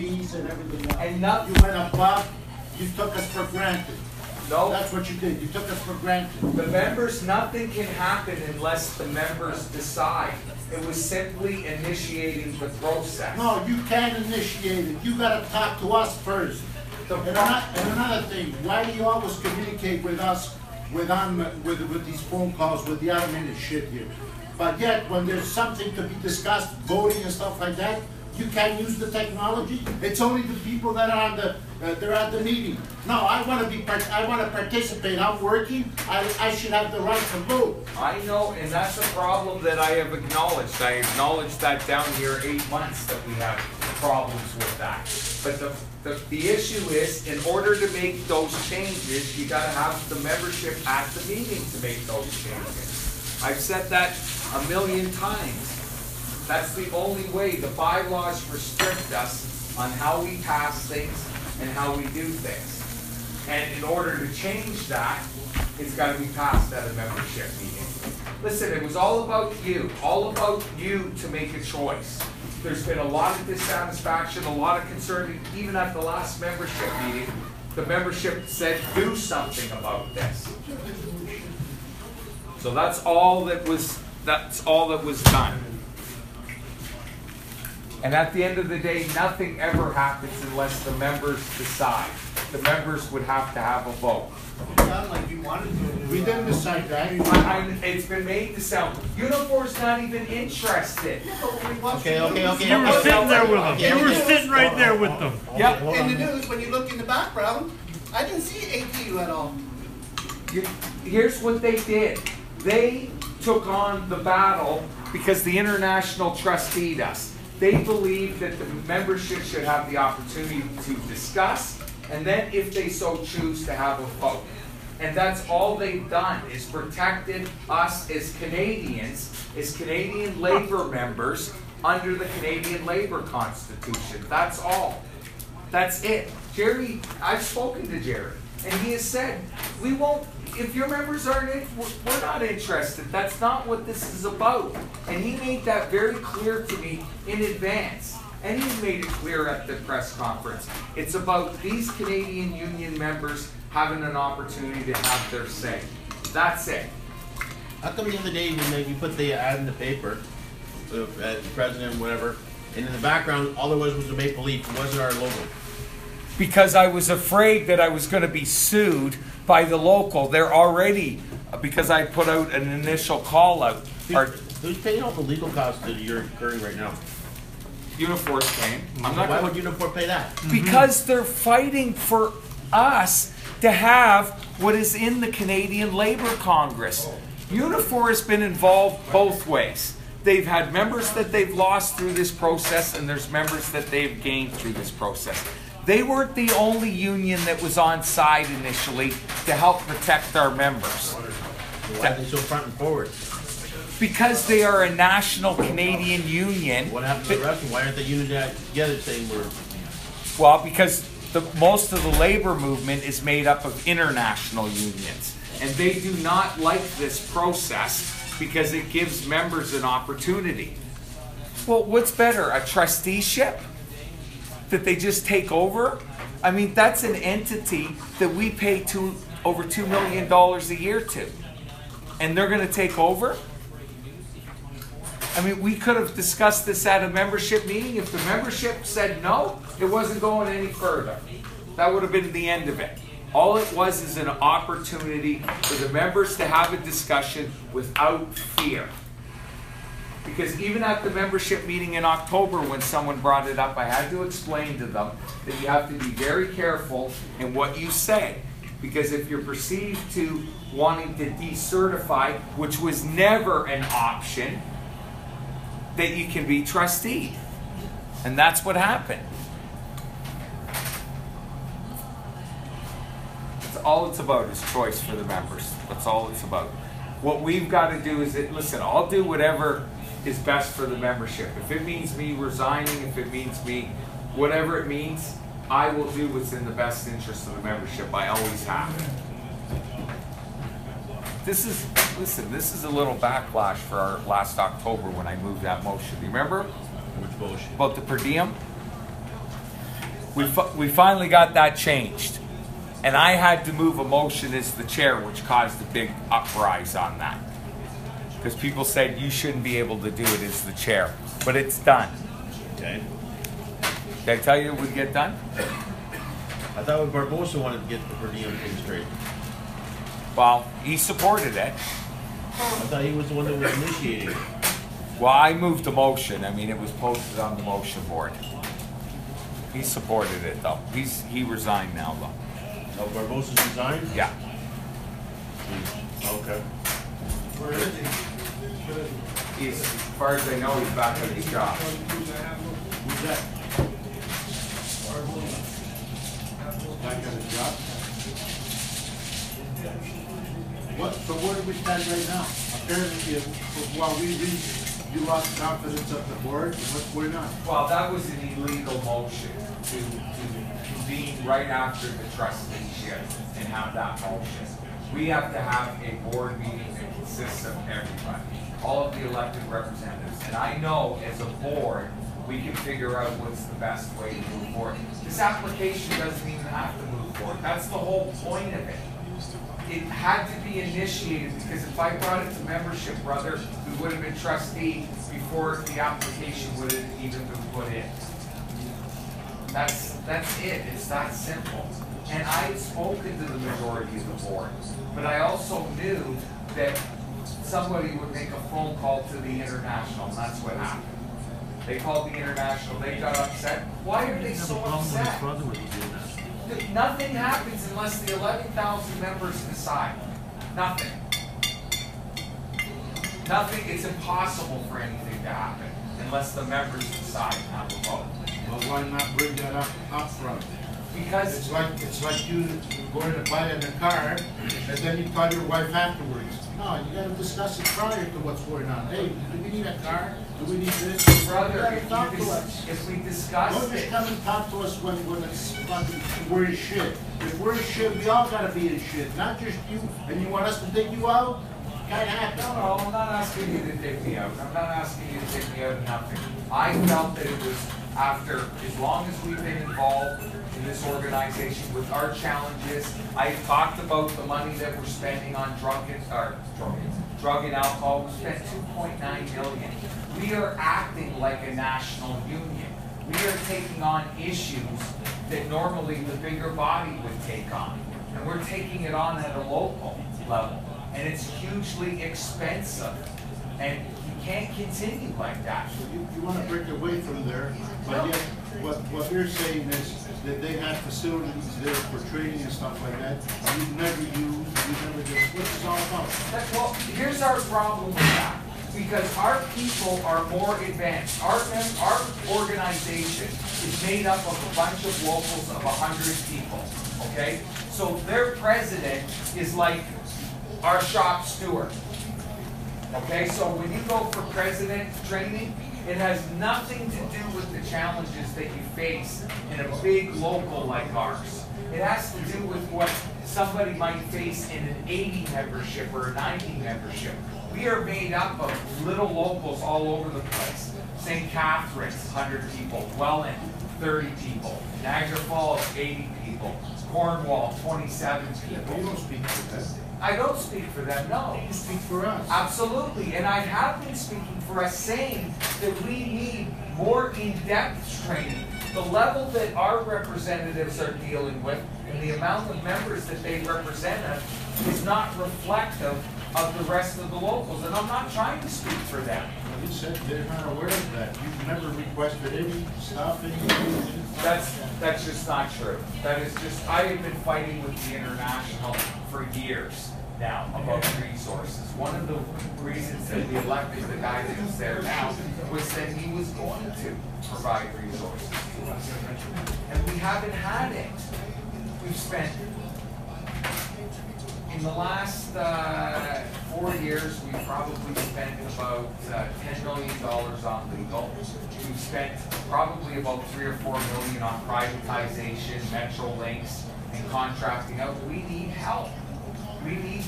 fees and everything else. And not- You went above, you took us for granted. No, That's what you did, you took us for granted. the members, nothing can happen unless the members decide. It was simply initiating the process. No, you can't initiate it, you gotta talk to us first. The And ano- and another thing, why do you always communicate with us with on, with, with these phone calls with the automated shit here? But yet, when there's something to be discussed, voting and stuff like that, you can't use the technology? It's only the people that are on the, uh, they're at the meeting. No, I wanna be, part- I wanna participate, I'm working, I, I should have the right to vote. I know, and that's a problem that I have acknowledged. I acknowledged that down here eight months that we have problems with that. But the, the, the issue is, in order to make those changes, you gotta have the membership at the meeting to make those changes. I've said that a million times. That's the only way. The bylaws restrict us on how we pass things and how we do things. And in order to change that, it's gotta be passed at a membership meeting. Listen, it was all about you, all about you to make a choice. There's been a lot of dissatisfaction, a lot of concern, even at the last membership meeting, the membership said, do something about this. So that's all that was, that's all that was done. And at the end of the day, nothing ever happens unless the members decide. The members would have to have a vote. It Sounded like you wanted to. We didn't decide that. I- I- It's been made to sound, Unifor's not even interested. Okay, okay, okay. You were sitting there with them. You were sitting right there with them. Yep. In the news, when you look in the background, I didn't see ATU at all. You- Here's what they did. They took on the battle because the international trusteed us. They believe that the membership should have the opportunity to discuss, and then if they so choose, to have a vote. And that's all they've done, is protected us as Canadians, as Canadian labor members, under the Canadian Labor Constitution. That's all. That's it. Jerry, I've spoken to Jerry, and he has said, we won't, if your members aren't in, we're, not interested. That's not what this is about. And he made that very clear to me in advance. And he made it clear at the press conference. It's about these Canadian Union members having an opportunity to have their say. That's it. How come the other day when you put the ad in the paper, uh, uh, president, whatever, and in the background, all there was was a maple leaf, it wasn't our logo? Because I was afraid that I was going to be sued by the local. They're already, because I put out an initial call out. Who's paying all the legal costs that you're incurring right now? Unifor's paying. I'm not Why going would Unifor pay that? Mm-hmm. because they're fighting for us to have what is in the Canadian Labor Congress. Unifor has been involved both ways. They've had members that they've lost through this process, and there's members that they've gained through this process. They weren't the only union that was on side initially to help protect our members. Why are they so front and forward? Because they are a national Canadian union. What happened to the rest? Why aren't they united together saying we're, Well, because the, most of the labor movement is made up of international unions. And they do not like this process because it gives members an opportunity. Well, what's better, a trusteeship? That they just take over? I mean, that's an entity that we pay to over $2 million a year to. And they're going to take over? I mean, we could have discussed this at a membership meeting. If the membership said no, it wasn't going any further. That would have been the end of it. All it was is an opportunity for the members to have a discussion without fear. Because even at the membership meeting in October, when someone brought it up, I had to explain to them that you have to be very careful in what you say. Because if you're perceived to wanting to decertify, which was never an option, that you can be trustee. And that's what happened. That's all it's about is choice for the members. That's all it's about. What we've got to do is that, listen, I'll do whatever is best for the membership. If it means me resigning, if it means me, whatever it means, I will do what's in the best interest of the membership. I always have. This is, listen, this is a little backlash for our last October when I moved that motion. Do you remember? which motion? About the per diem? we, fi- we finally got that changed. And I had to move a motion as the chair, which caused a big uprise on that. Because people said you shouldn't be able to do it as the chair. But it's done. Okay. Did I tell you it would get done? I thought Barbosa wanted to get the per diem thing straight. Well, he supported it. I thought he was the one that was initiating it. Well, I moved the motion. I mean, it was posted on the motion board. He supported it though. He's, he resigned now though. Oh, Barbosa's resigned? Yeah. Okay. He's, as far as I know, he's back at his job. Who's that? Back on the job? What, so where do we stand right now? Apparently, if- while we read, you lost confidence of the board, what's going on? Well, that was an illegal motion to, to convene right after the trusteeship and have that motion. We have to have a board meeting that consists of everybody, all of the elected representatives. And I know as a board, we can figure out what's the best way to move forward. This application doesn't even have to move forward. That's the whole point of it. It had to be initiated because if I brought it to membership, brother, we would have been trustee before the application would have even been put in. That's, that's it, it's that simple. And I had spoken to the majority of the board, but I also knew that somebody would make a phone call to the international, and that's what happened. They called the international, they got upset. Why are they so upset? Th- Nothing happens unless the eleven thousand members decide. Nothing. Nothing, it's impossible for anything to happen unless the members decide have a vote. Well, why not bring that up, up front? Because It's like, it's like you going to buy in a car, and then you call your wife afterwards. No, you gotta discuss it prior to what's going on. Hey, do we need a car? Do we need this? You Brother, gotta if talk you to dis- us. if we Don't just it, come and talk to us when, when it's fucking, we're in shit. If we're in shit, we all gotta be in shit, not just you, and you want us to take you out? Can't happen. no, no, I'm not asking you to dig me out, I'm not asking you to dig me out of nothing. I felt that it was after, as long as we've been involved in this organization with our challenges, I talked about the money that we're spending on or drug and alcohol, we spent two point nine million. We are acting like a national union. We are taking on issues that normally the bigger body would take on. And we're taking it on at a local level. And it's hugely expensive. And you can't continue like that. You, you wanna break away from there, but yet, what, what you're saying is that they have facilities there for training and stuff like that. You've never used, you've never just, what's this all about? That- well, here's our problem with that. Because our people are more advanced. Our, mem- our organization is made up of a bunch of locals of a hundred people, okay? So their president is like our shop steward. Okay, so when you go for president training, it has nothing to do with the challenges that you face in a big local like ours. It has to do with what somebody might face in an eighty membership or a ninety membership. We are made up of little locals all over the place. St. Catharines, hundred people, Welland, thirty people, Niagara Falls, eighty people, Cornwall, twenty-seven But you people. don't speak for them, I don't speak for them, no. you speak for us. Absolutely, and I have been speaking for us saying that we need more in-depth training. The level that our representatives are dealing with and the amount of members that they represent us is not reflective of the rest of the locals, and I'm not trying to speak for them. You said they're not aware of that. You've never requested any stuff. That's, that's just not true. That is just, I have been fighting with the international for years now about resources. One of the reasons that we elected the guy that is there now was that he was going to provide resources to us. And we haven't had it. We've spent, in the last, uh, four years, we've probably spent about, uh, ten million dollars on legal. We've spent probably about three or four million on privatization, Metrolinx, and contracting out. We need help. we need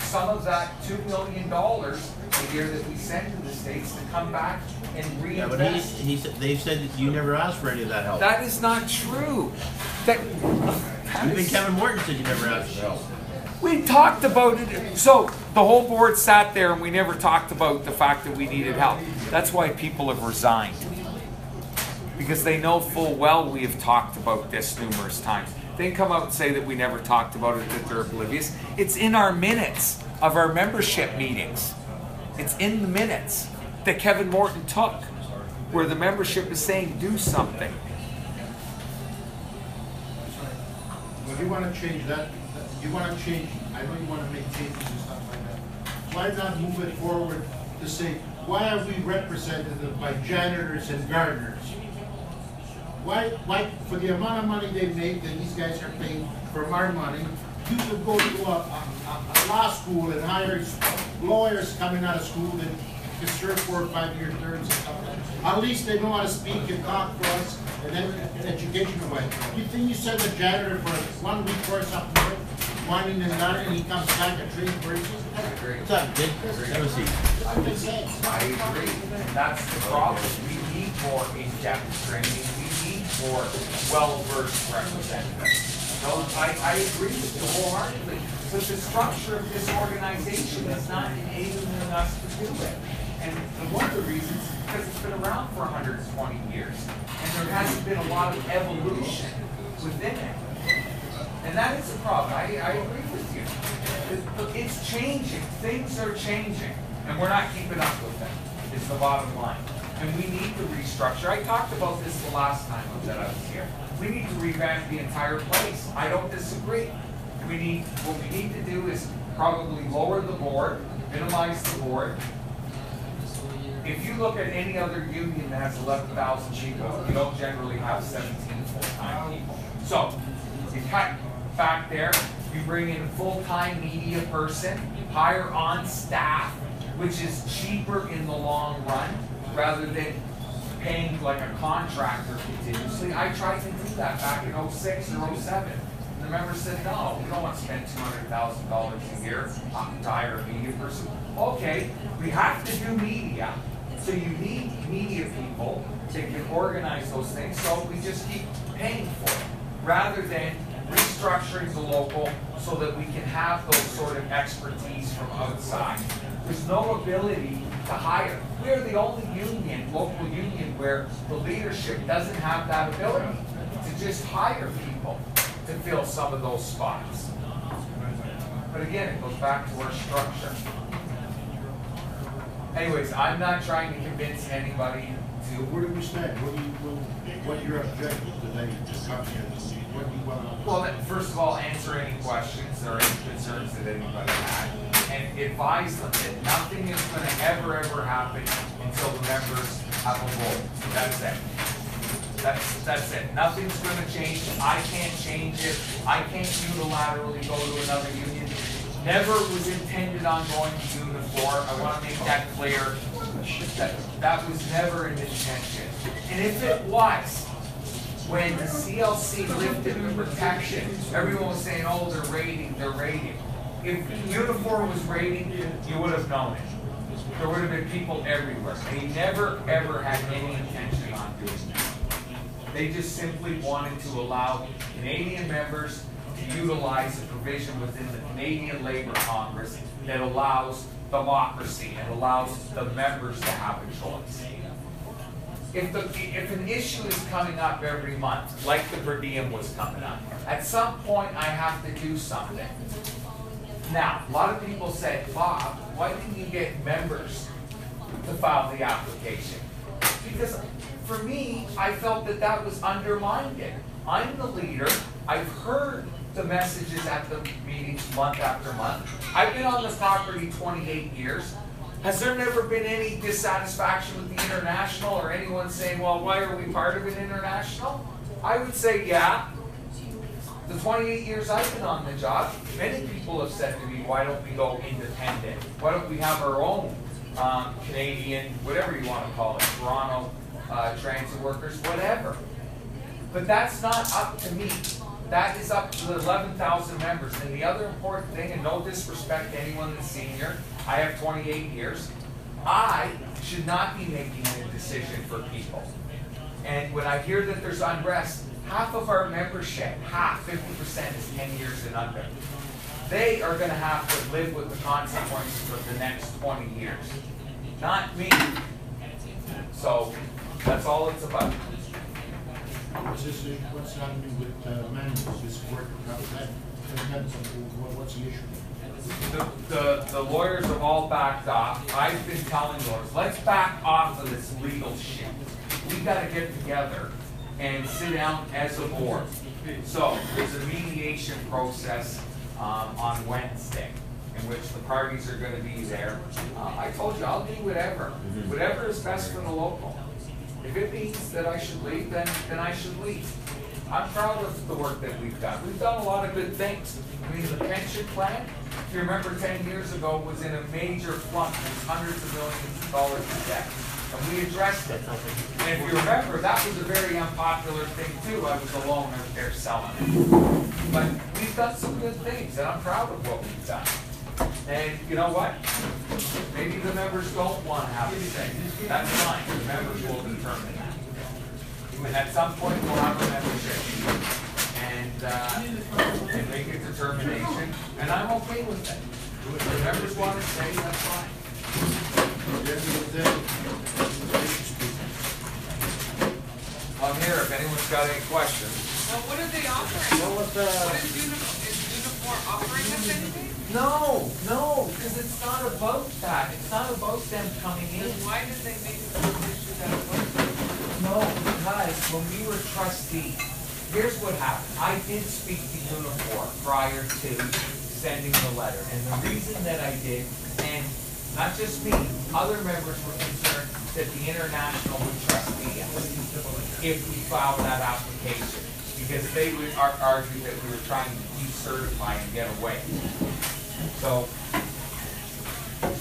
some of that two million dollars a year that we send to the states to come back and Yeah, but he, reinvest. he said, they've said that you never asked for any of that help. That is not true. That, that Even is- Kevin Morton said you never asked for help. We talked about it, so the whole board sat there and we never talked about the fact that we needed help. That's why people have resigned. Because they know full well we have talked about this numerous times. They come out and say that we never talked about it, that they're oblivious. It's in our minutes of our membership meetings. It's in the minutes that Kevin Morton took, where the membership is saying, do something. Well, you wanna change that, you wanna change, I know you wanna make changes and stuff like that. Why not move it forward to say, why are we represented by janitors and gardeners? Why, why, for the amount of money they make, that these guys are paid from our money, you could go to a, a, a law school and hire lawyers coming out of school that can serve four or five year terms and stuff like that. At least they know how to speak and talk for us, and then education way. You think you send a janitor for one week course up north, whining and dining, and he comes back a trained person? What's up, kid? Have a seat. I'm just saying. I agree. That's the problem. We need more in-depth training. We need more well-versed representatives. No, I, I agree with the you wholeheartedly. But the structure of this organization is not enabling us to do it. And one of the reasons, is because it's been around for hundred and twenty years. And there hasn't been a lot of evolution within it. And that is a problem. I, I agree with you. It- It's changing. Things are changing. And we're not keeping up with them, is the bottom line. And we need to restructure. I talked about this the last time that I was here. We need to revamp the entire place. I don't disagree. We need, what we need to do is probably lower the board, minimize the board. If you look at any other union that has eleven thousand people, you don't generally have seventeen full-time people. So, you cut back there, you bring in a full-time media person, hire on staff, which is cheaper in the long run, rather than paying like a contractor continuously. I tried to do that back in oh-six or oh-seven. And the members said, no, we don't want to spend two hundred thousand dollars a year on to hire a media person. Okay, we have to do media, so you need media people can organize those things, so we just keep paying for it, rather than restructuring the local so that we can have those sort of expertise from outside. There's no ability to hire. We're the only union, local union, where the leadership doesn't have that ability to just hire people to fill some of those spots. But again, it goes back to our structure. Anyways, I'm not trying to convince anybody to, where do we stand? What do you, what, what your objectives today to come here? What do want to? well, then, first of all, answer any questions or any concerns that anybody had. And advise them that nothing is gonna ever, ever happen until the members have a vote. That's it. That's, that's it. Nothing's gonna change. I can't change it. I can't unilaterally go to another union. Never was intended on going to Unifor. I wanna make that clear. That, that was never an intention. And if it was, when the CLC lifted the protection, everyone was saying, oh, they're raiding, they're raiding. If Unifor was raiding, you would have known it. There would have been people everywhere. They never, ever had any intention on doing that. They just simply wanted to allow Canadian members to utilize a provision within the Canadian Labor Congress that allows democracy and allows the members to have a choice. If the, if an issue is coming up every month, like the per diem was coming up, at some point I have to do something. Now, a lot of people said, Bob, why didn't you get members to file the application? Because for me, I felt that that was undermined. I'm the leader, I've heard the messages at the meetings month after month. I've been on the property twenty-eight years. Has there never been any dissatisfaction with the international or anyone saying, well, why are we part of an international? I would say, yeah, the 28 years I've been on the job, many people have said to me, why don't we go independent? Why don't we have our own um, Canadian, whatever you want to call it, Toronto uh, transit workers, whatever. But that's not up to me. that is up to the eleven thousand members. And the other important thing, and no disrespect to anyone that's senior, I have twenty-eight years. I should not be making a decision for people. And when I hear that there's unrest, half of our membership, half, fifty percent is ten years and under. They are gonna have to live with the consequences of the next twenty years, not me. So, that's all it's about. What's this, what's happening with uh, manuals, this work, what's the issue? The, the, the lawyers are all backed off. I've been telling lawyers, let's back off of this legal shit. We've gotta get together and sit down as a board. So, there's a mediation process, um, on Wednesday, in which the parties are gonna be there. Uh, I told you, I'll do whatever, whatever is best for the local. If it means that I should leave, then, then I should leave. I'm proud of the work that we've done. We've done a lot of good things. I mean, the pension plan, if you remember ten years ago, was in a major it was hundreds of millions of dollars in debt. And we addressed it. And if you remember, that was a very unpopular thing too. I was alone out there selling it. But we've done some good things, and I'm proud of what we've done. And you know what? Maybe the members don't want to have a say. That's fine, the members will determine that. And at some point, we'll have a membership meeting and, uh, and make a determination, and I'm okay with it. If the members want to say, that's fine. At the end of the day, you speak. I'm here if anyone's got any questions. Well, what are they offering? What was, uh, What is Unifor, is Unifor offering us anything? No, no, because it's not about that. It's not about them coming in. Then why did they make it an issue that it was? No, because when we were trustees, here's what happened. I did speak to Unifor prior to sending the letter. And the reason that I did, and not just me, other members were concerned that the international would trust me if we filed that application. Because they would ar- argue that we were trying to decertify and get away. So,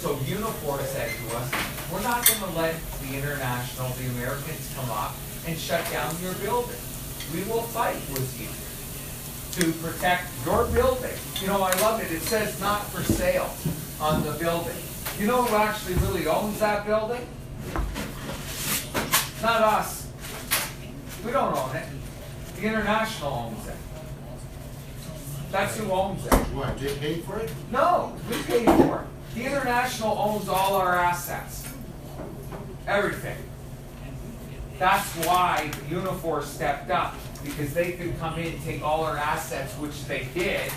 so Unifor said to us, we're not gonna let the international, the Americans come up and shut down your building. We will fight with you to protect your building. You know, I love it, it says not for sale on the building. You know who actually really owns that building? Not us. We don't own it. The international owns it. That's who owns it. What, they paid for it? No, we paid for it. The International owns all our assets. Everything. That's why Unifor stepped up, because they could come in, take all our assets, which they did,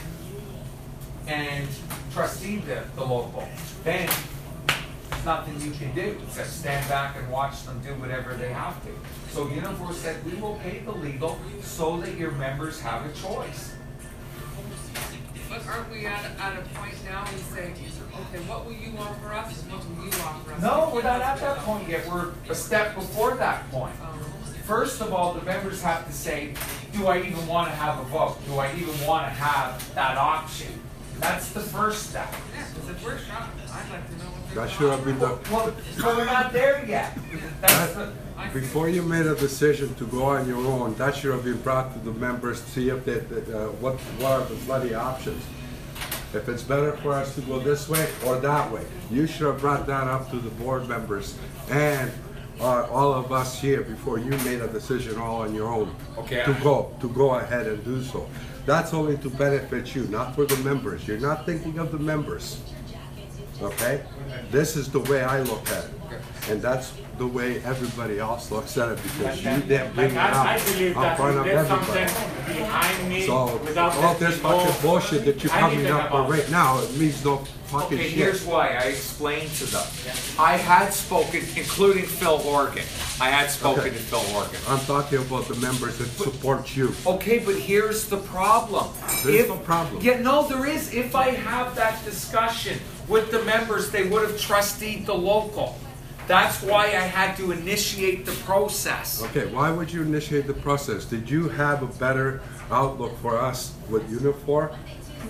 and trustee the, the local. Then, there's nothing you can do, except stand back and watch them do whatever they have to. So Unifor said, we will pay the legal so that your members have a choice. But aren't we at, at a point now we say, okay, what will you offer us and what will you offer us? No, we're not at that point yet. We're a step before that point. First of all, the members have to say, do I even want to have a vote? Do I even want to have that option? That's the first step. Yeah, because if we're shocked, I'd like to know what they're. That should have been the, Well, so we're not there yet. That's the, before you made a decision to go on your own, that should have been brought to the members, to see if they, that, uh, what, what are the bloody options? If it's better for us to go this way or that way. You should have brought that up to the board members and, uh, all of us here before you made a decision all on your own. Okay. To go, to go ahead and do so. That's only to benefit you, not for the members. You're not thinking of the members. Okay? This is the way I look at it. And that's the way everybody else looks at it because you didn't bring it Like, I, I out believe in front of everybody. behind me So, all oh, this letting me know fucking bullshit that you're coming up with about right now, it means no fucking shit. okay, here's shit. why. I explained to them. I had spoken, including Phil Organ. I had spoken Okay. to Phil Organ. I'm talking about the members that support you. Okay, but here's the problem. There's If- no problem. Yeah, no, there is. If I have that discussion with the members, they would have trusteed the local. That's why I had to initiate the process. Okay, why would you initiate the process? Did you have a better outlook for us with Unifor?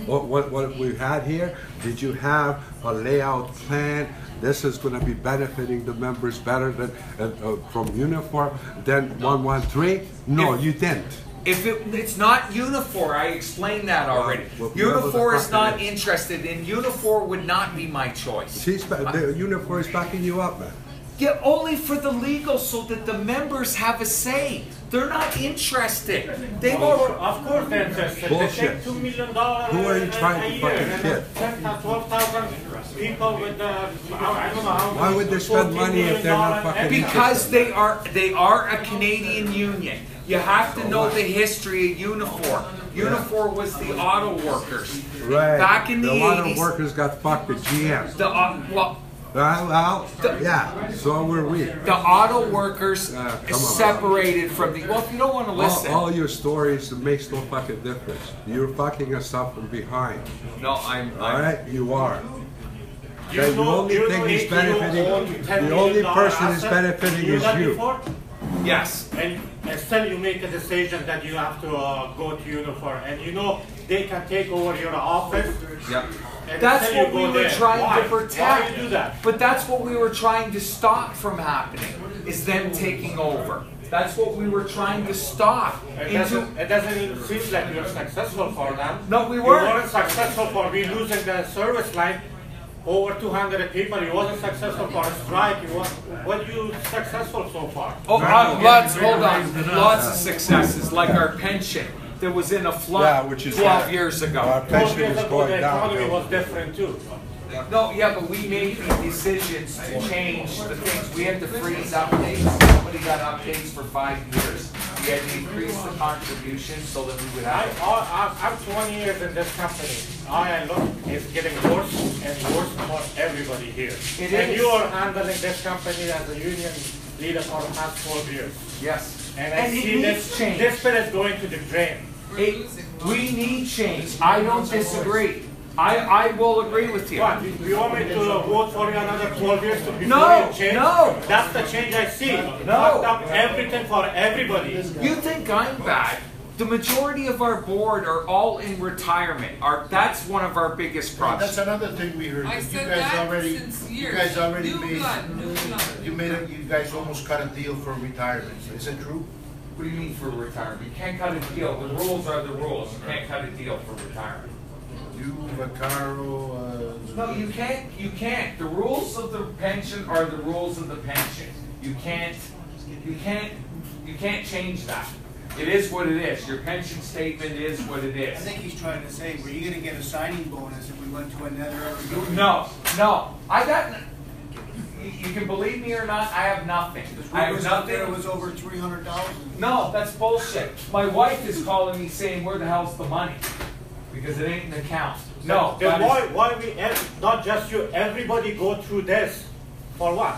What, what, what we had here? Did you have a layout plan? This is gonna be benefiting the members better than, uh, uh, from Unifor than one one three? No, you didn't. If it, it's not Unifor, I explained that already. well, whoever Unifor is not is. interested, and Unifor would not be my choice. She's, ba- the Unifor is backing you up, man. Yeah, only for the legal, so that the members have a say. They're not interested. They've already. Of course they're interested. They Bullshit. take two million dollars Who are you trying a to year, fucking and kid? Ten, twelve thousand people with, uh, I don't know how. Why would they spend money if they're not fucking Because they are they are a Canadian union. You have to know the history of Unifor. Unifor was the auto workers. Right. Back in the A lot of 80s. workers got fucked at GM. The uh, well, Well, well, yeah, so were we. the auto workers come on. separated from the. Well, if you don't want to All, listen, all your stories makes no fucking difference. You're fucking us up from behind. no, I'm. All I'm right, you are. You The know- only you thing know he's if benefiting, the only person is benefiting is you. yes. And, and still you make a decision that you have to uh, go to Unifor, and you know they can take over your office. Yep. and That's what we were there. trying Why? to protect. Why you do that? But that's what we were trying to stop from happening. Is them taking over. That's what we were trying to stop. It doesn't, it doesn't seem like you're successful for them. No, we weren't. weren't successful for we losing the service line. Over 200 people. You wasn't successful for a strike. You was, what you successful so far? oh, uh, lots. Hold on. Lots of successes, like our pension that was in a flood Yeah, which is 12 that. years ago. Our 12 pension years is ago, going the down. economy was different too. No, yeah, but we made the decisions to change the things. We had to freeze updates. Somebody got updates for five years. We had increase the contribution so that we would I, have. I, I'm 20 years in this company. I look, it's getting worse and worse for everybody here. It and is. you are handling this company as a union leader for the past 12 years. Yes. And I And it see needs this, change. this bill is going to the drain. It, we need change. I don't disagree. I, I will agree with you. What, you you want me to vote for you another 12 years to before No, you change? no. That's the change I see. No. Fucked up everything for everybody. You think I'm bad? The majority of our board are all in retirement. Our, that's one of our biggest problems. That's problems. another thing we heard. I You said guys that already, since you years. guys already New made, blood, new blood. you made, a- you guys almost cut a deal for retirement. Is it true? What do you mean for retirement? You can't cut a deal. The rules are the rules. You can't cut a deal for retirement. You, Vaccaro, uh. No, you can't, you can't. The rules of the pension are the rules of the pension. You can't, you can't, you can't change that. It is what it is. Your pension statement is what it I is. think he's trying to say, were you gonna get a signing bonus if we went to another? No, no, I got, you, you can believe me or not, I have nothing. I have Rumors out there it nothing. was over three hundred dollars. No, that's bullshit. My wife is calling me saying, where the hell's the money? Because it ain't an account. No. Then why, why we, ev- not just you, everybody go through this? For what?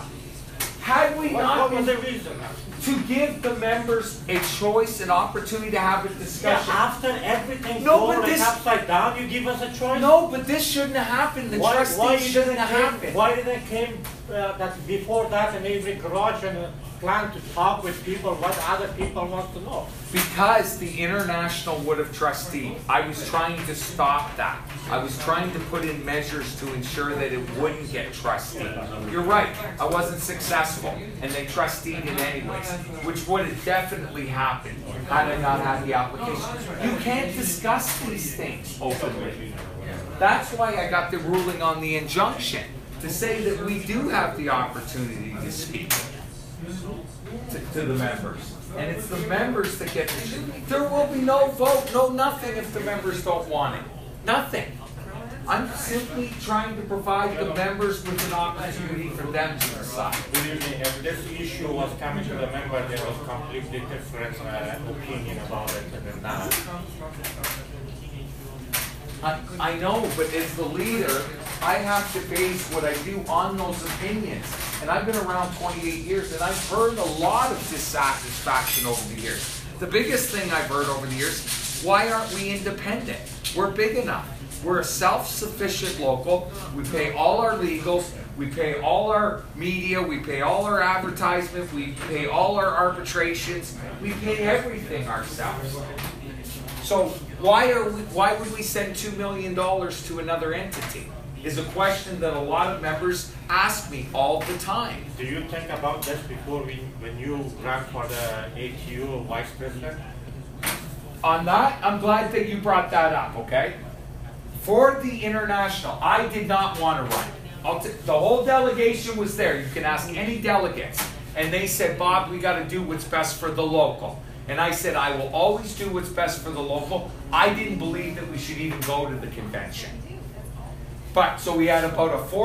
Had we What, not what was been the reason? to give the members a choice, an opportunity to have a Yeah, discussion. after everything No, but like this- upside down, you give us a choice? No, but this shouldn't have happened. The Why, why trustees shouldn't didn't have came, happened. why didn't it came, uh, that before that in every garage and uh, plan to talk with people, what other people want to know? Because the international would have trustee. I was trying to stop that. I was trying to put in measures to ensure that it wouldn't get trustee. You're right, I wasn't successful, and they trusteed it anyways, which would have definitely happened had I not had the application. You can't discuss these things openly. That's why I got the ruling on the injunction, to say that we do have the opportunity to speak to, to the members. And it's the members that get the, there will be no vote, no nothing if the members don't want it. Nothing. I'm simply trying to provide the members with an opportunity for them to decide. Believe me, if this issue was coming to the member, there was completely different uh, opinion about it than now. I, I know, but as the leader, I have to base what I do on those opinions. And I've been around 28 years, and I've heard a lot of dissatisfaction over the years. The biggest thing I've heard over the years, why aren't we independent? We're big enough. We're a self-sufficient local. We pay all our legals. We pay all our media. We pay all our advertisement. We pay all our arbitrations. We pay everything ourselves. So why are we, why would we send two million dollars to another entity? Is a question that a lot of members ask me all the time. Do you think about this before we, when you ran for the ATU vice president? on that, I'm glad that you brought that up, okay? For the international, I did not want to run. I'll t- the whole delegation was there. You can ask any delegates. And they said, Bob, we got to do what's best for the local. And I said, I will always do what's best for the local. I didn't believe that we should even go to the convention. But, so we had about a four